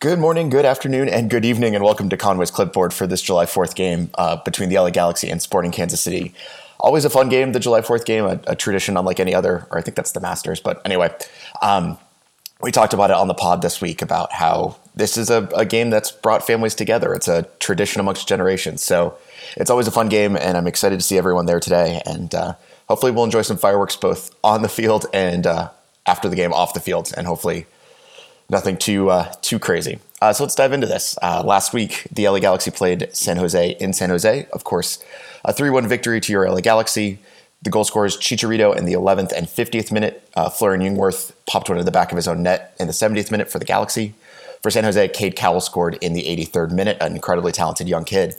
Good morning, good afternoon, and good evening, and welcome to Conway's Clipboard for this July 4th game uh, between the LA Galaxy and Sporting Kansas City. Always a fun game, the July 4th game, a, a tradition unlike any other, or I think that's the Masters. But anyway, um, we talked about it on the pod this week about how this is a, a, game that's brought families together. It's a tradition amongst generations. So it's always a fun game, and I'm excited to see everyone there today. And uh, hopefully, we'll enjoy some fireworks both on the field and uh, after the game off the field, and hopefully, nothing too uh, too crazy. Uh, so let's dive into this. Uh, last week, the LA Galaxy played San Jose in San Jose. Of course, a 3 1 victory to your LA Galaxy. The goal scorers Chicharito in the 11th and 50th minute. Uh, Florian Jungwirth popped one to the back of his own net in the 70th minute for the Galaxy. For San Jose, Cade Cowell scored in the 83rd minute, an incredibly talented young kid.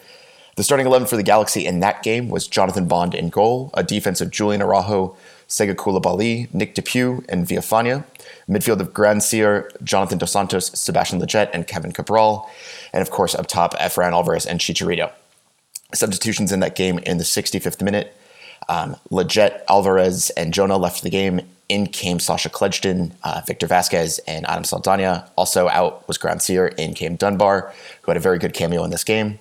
The starting 11 for the Galaxy in that game was Jonathan Bond in goal, a defense of Julian Araujo, Sega Coulibaly, Nick DePuy, and Villafaña. Midfield of Grandsir, Jonathan Dos Santos, Sebastian Lletget, and Kevin Cabral. And of course, up top, Efrain Alvarez and Chicharito. Substitutions in that game in the 65th minute. Um, Alvarez, and Jonah left the game. In came Sacha Kljestan, uh, Victor Vasquez, and Adam Saldana. Also out was Grandsir. In came Dunbar, who had a very good cameo in this game.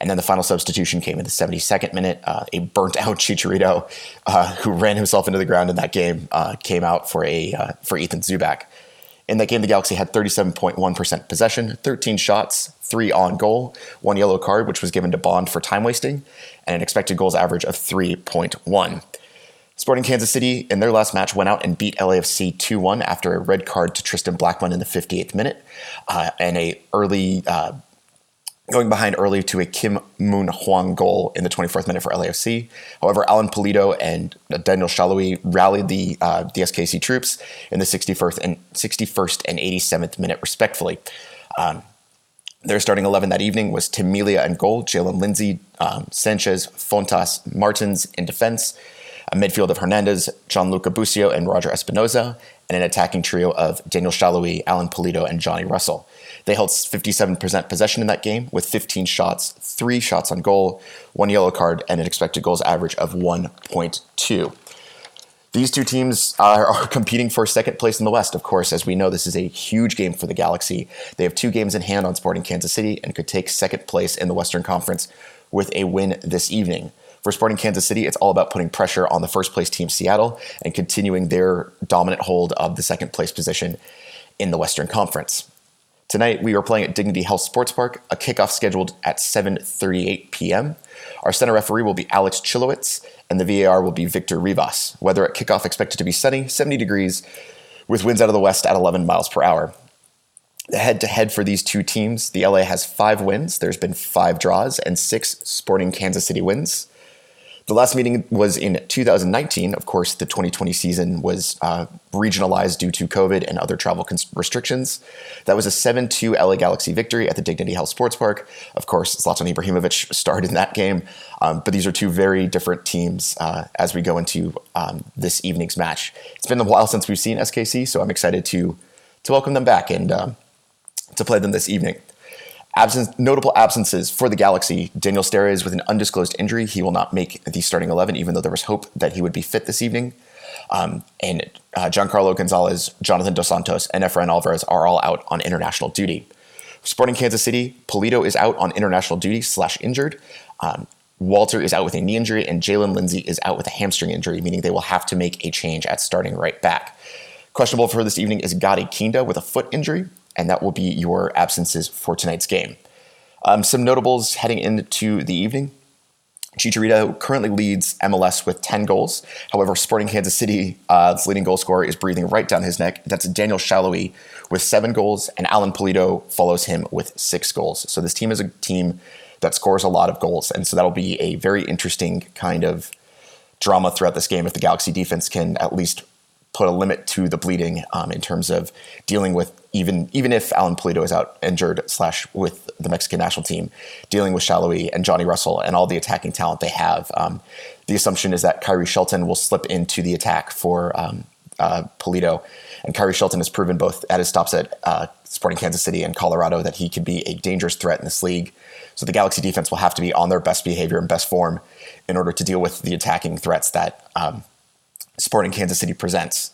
And then the final substitution came in the 72nd minute. Uh, a burnt out Chicharito, uh, who ran himself into the ground in that game, uh, came out for a uh, for Ethan Zubak. In that game, the Galaxy had 37.1% possession, 13 shots, three on goal, one yellow card, which was given to Bond for time wasting, and an expected goals average of 3.1. Sporting Kansas City, in their last match, went out and beat LAFC 2 1 after a red card to Tristan Blackmon in the 58th minute uh, and a early uh, going behind early to a Kim Moon Hwan goal in the 24th minute for LAFC. However, Alan Pulido and Daniel Salloi rallied the uh, the SKC troops in the 61st and 61st and 87th minute, respectfully. Um, their starting 11 that evening was Tim and goal, Jaylin Lindsey, um, Sanchez, Fontas, Martins in defense, a midfield of Hernandez, Gianluca Busio, and Roger Espinoza, and an attacking trio of Daniel Salloi, Alan Pulido, and Johnny Russell. They held 57% possession in that game with 15 shots, three shots on goal, one yellow card, and an expected goals average of 1.2. These two teams are, are, competing for second place in the West, of course. As we know, this is a huge game for the Galaxy. They have two games in hand on Sporting Kansas City and could take second place in the Western Conference with a win this evening. For Sporting Kansas City, it's all about putting pressure on the first place team, Seattle, and continuing their dominant hold of the second place position in the Western Conference. Tonight we are playing at Dignity Health Sports Park, a kickoff scheduled at 7:38 p.m. Our center referee will be Alex Chilowicz, and the VAR will be Victor Rivas. Weather at kickoff expected to be sunny, 70 degrees, with winds out of the west at 11 miles per hour. The head-to-head for these two teams, the LA has five wins. There's been five draws and six Sporting Kansas City wins. The last meeting was in 2019. Of course, the 2020 season was uh, regionalized due to COVID and other travel cons- restrictions. That was a 7 2 LA Galaxy victory at the Dignity Health Sports Park. Of course, Zlatan Ibrahimovic starred in that game. Um, but these are two very different teams uh, as we go into um, this evening's match. It's been a while since we've seen SKC, so I'm excited to, to welcome them back and uh, to play them this evening. Absence, notable absences for the Galaxy. Daniel Steres with an undisclosed injury. He will not make the starting 11, even though there was hope that he would be fit this evening. Um, and uh, Giancarlo Gonzalez, Jonathan Dos Santos, and Efrain Alvarez are all out on international duty. Sporting Kansas City, Pulido is out on international duty slash injured. Um, Walter is out with a knee injury, and Jaylin Lindsey is out with a hamstring injury, meaning they will have to make a change at starting right back. Questionable for this evening is Gadi Kinda with a foot injury and that will be your absences for tonight's game. Um, some notables heading into the evening. Chicharito currently leads MLS with 10 goals. However, Sporting Kansas City's uh, leading goal scorer, is breathing right down his neck. That's Daniel Salloi with seven goals, and Alan Pulido follows him with six goals. So this team is a team that scores a lot of goals, and so that'll be a very interesting kind of drama throughout this game if the Galaxy defense can at least put a limit to the bleeding um, in terms of dealing with even even if Alan Pulido is out injured slash with the Mexican national team, dealing with Salloi and Johnny Russell and all the attacking talent they have. Um, the assumption is that Khiry Shelton will slip into the attack for um, uh, Pulido, and Khiry Shelton has proven both at his stops at uh, Sporting Kansas City and Colorado that he can be a dangerous threat in this league. So the Galaxy defense will have to be on their best behavior and best form in order to deal with the attacking threats that um, Sporting Kansas City presents.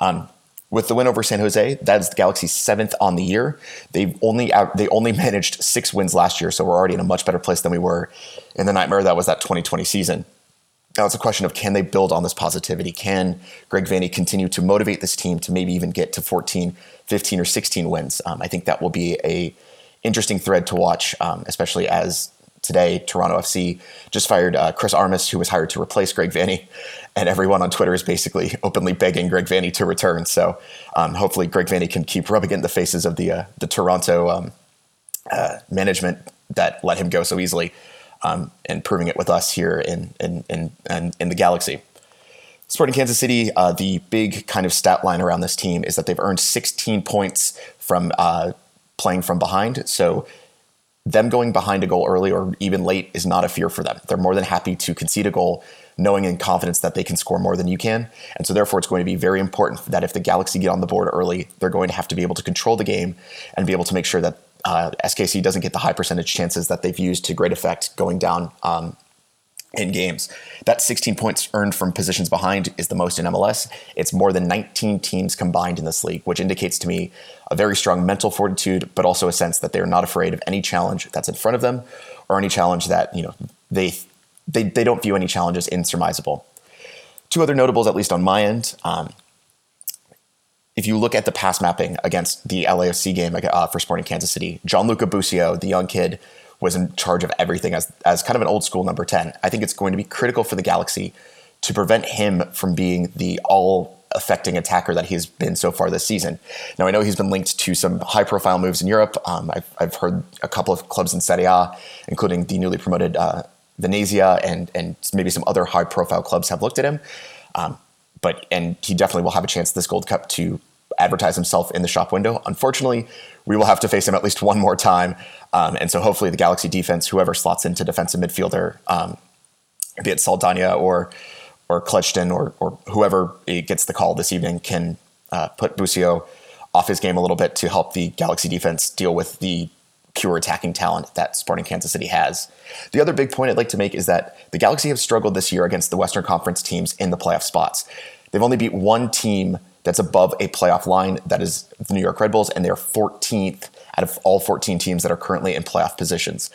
Um, With the win over San Jose, that's the Galaxy's seventh on the year. They've only out, they only managed six wins last year, so we're already in a much better place than we were in the nightmare that was that 2020 season. Now it's a question of can they build on this positivity? Can Greg Vanney continue to motivate this team to maybe even get to 14, 15, or 16 wins? Um, I think that will be a interesting thread to watch, um, especially as today Toronto FC just fired uh, Chris Armas, who was hired to replace Greg Vanney, and everyone on Twitter is basically openly begging Greg Vanney to return. So um, hopefully Greg Vanney can keep rubbing it in the faces of the uh, the Toronto um, uh, management that let him go so easily um, and proving it with us here in in in in, in the Galaxy. Sporting Kansas City, uh, the big kind of stat line around this team is that they've earned 16 points from uh, playing from behind. So them going behind a goal early or even late is not a fear for them. They're more than happy to concede a goal, knowing in confidence that they can score more than you can. And so, therefore, it's going to be very important that if the Galaxy get on the board early, they're going to have to be able to control the game and be able to make sure that uh, SKC doesn't get the high percentage chances that they've used to great effect going down um, in games. That 16 points earned from positions behind is the most in MLS. It's more than 19 teams combined in this league, which indicates to me a very strong mental fortitude, but also a sense that they're not afraid of any challenge that's in front of them or any challenge that, you know, they they, they don't view any challenges insurmountable. Two other notables, at least on my end. Um, if you look at the pass mapping against the LAFC game uh, for Sporting Kansas City, Gianluca Busio, the young kid, was in charge of everything as, as kind of an old school number 10. I think it's going to be critical for the Galaxy to prevent him from being the all affecting attacker that he's been so far this season. Now, I know he's been linked to some high profile moves in Europe. Um, I've, I've, heard a couple of clubs in Serie A, including the newly promoted uh, Venezia and, and maybe some other high profile clubs have looked at him. Um, but and he definitely will have a chance this Gold Cup to advertise himself in the shop window. Unfortunately, we will have to face him at least one more time, um, and so hopefully the Galaxy defense, whoever slots into defensive midfielder, um, be it Saldana or or Clutchton or or whoever gets the call this evening, can uh, put Busio off his game a little bit to help the Galaxy defense deal with the pure attacking talent that Sporting Kansas City has. The other big point I'd like to make is that the Galaxy have struggled this year against the Western Conference teams in the playoff spots. They've only beat one team that's above a playoff line, that is the New York Red Bulls, and they're 14th out of all 14 teams that are currently in playoff positions.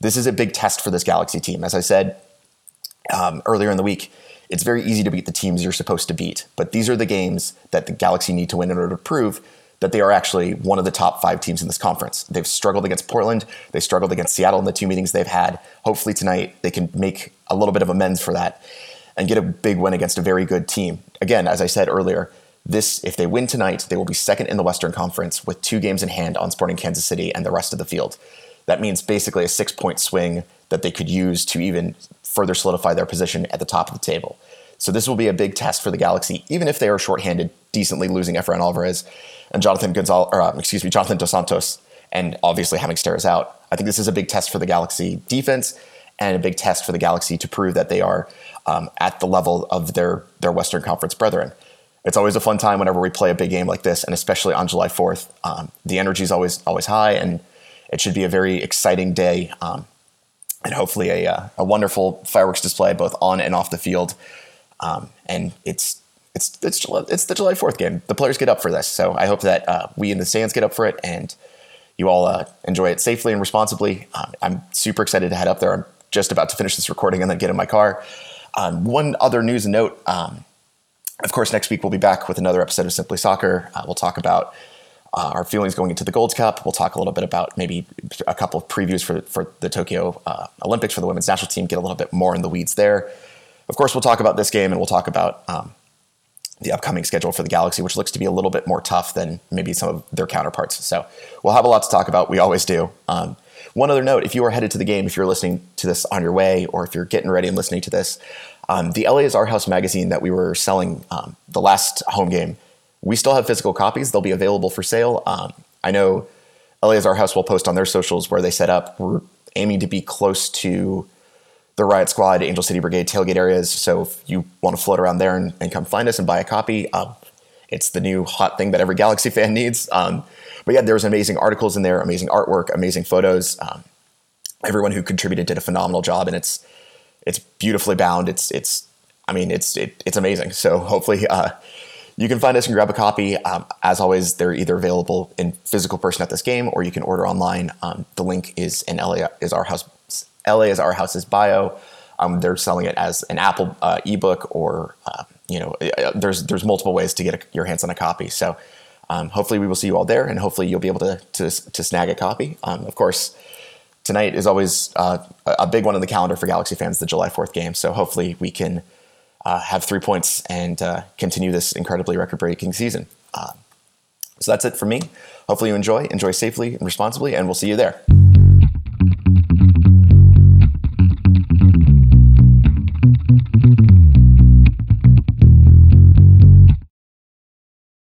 This is a big test for this Galaxy team. As I said um, earlier in the week, it's very easy to beat the teams you're supposed to beat, but these are the games that the Galaxy need to win in order to prove that they are actually one of the top five teams in this conference. They've struggled against Portland. They struggled against Seattle in the two meetings they've had. Hopefully tonight they can make a little bit of amends for that and get a big win against a very good team. Again, as I said earlier, this if they win tonight, they will be second in the Western Conference with two games in hand on Sporting Kansas City and the rest of the field. That means basically a six point swing that they could use to even further solidify their position at the top of the table. So this will be a big test for the Galaxy, even if they are shorthanded, decently losing Efrain Alvarez and Jonathan Gonzalez, or um, excuse me, Jonathan Dos Santos, and obviously having Steres out. I think this is a big test for the Galaxy defense and a big test for the Galaxy to prove that they are um, at the level of their their Western Conference brethren. It's always a fun time whenever we play a big game like this, and especially on July 4th. Um, the energy is always always high, and it should be a very exciting day, um, and hopefully a, uh, a wonderful fireworks display both on and off the field. Um, and it's it's it's it's the July Fourth game. The players get up for this, so I hope that uh, we in the stands get up for it, and you all uh, enjoy it safely and responsibly. Um, I'm super excited to head up there. I'm just about to finish this recording and then get in my car. Um, one other news note. Of course, next week we'll be back with another episode of Simply Soccer. Uh, we'll talk about uh, our feelings going into the Gold Cup. We'll talk a little bit about maybe a couple of previews for, for the Tokyo uh, Olympics for the women's national team, get a little bit more in the weeds there. Of course, we'll talk about this game and we'll talk about um, the upcoming schedule for the Galaxy, which looks to be a little bit more tough than maybe some of their counterparts. So we'll have a lot to talk about. We always do. Um, one other note if you are headed to the game, if you're listening to this on your way, or if you're getting ready and listening to this, um, the LA is Our House magazine that we were selling um, the last home game, we still have physical copies. They'll be available for sale. Um, I know LA is Our House will post on their socials where they set up. We're aiming to be close to the Riot Squad, Angel City Brigade tailgate areas. So if you want to float around there and, and come find us and buy a copy, um, it's the new hot thing that every Galaxy fan needs. Um, but yeah, there's amazing articles in there, amazing artwork, amazing photos. Um, everyone who contributed did a phenomenal job, and it's it's beautifully bound. It's it's I mean it's it, it's amazing. So hopefully uh, you can find us and grab a copy. Um, as always, they're either available in physical person at this game or you can order online. Um, the link is in LA is our house. LA is our house's bio. Um, they're selling it as an Apple uh, ebook or uh, you know uh, there's there's multiple ways to get a, your hands on a copy. So um, hopefully we will see you all there, and hopefully you'll be able to to, to snag a copy. Um, of course, tonight is always uh, a big one on the calendar for Galaxy fans, the July Fourth game. So hopefully we can uh, have three points and uh, continue this incredibly record-breaking season. Uh, so that's it for me. Hopefully you enjoy, enjoy safely and responsibly, and we'll see you there.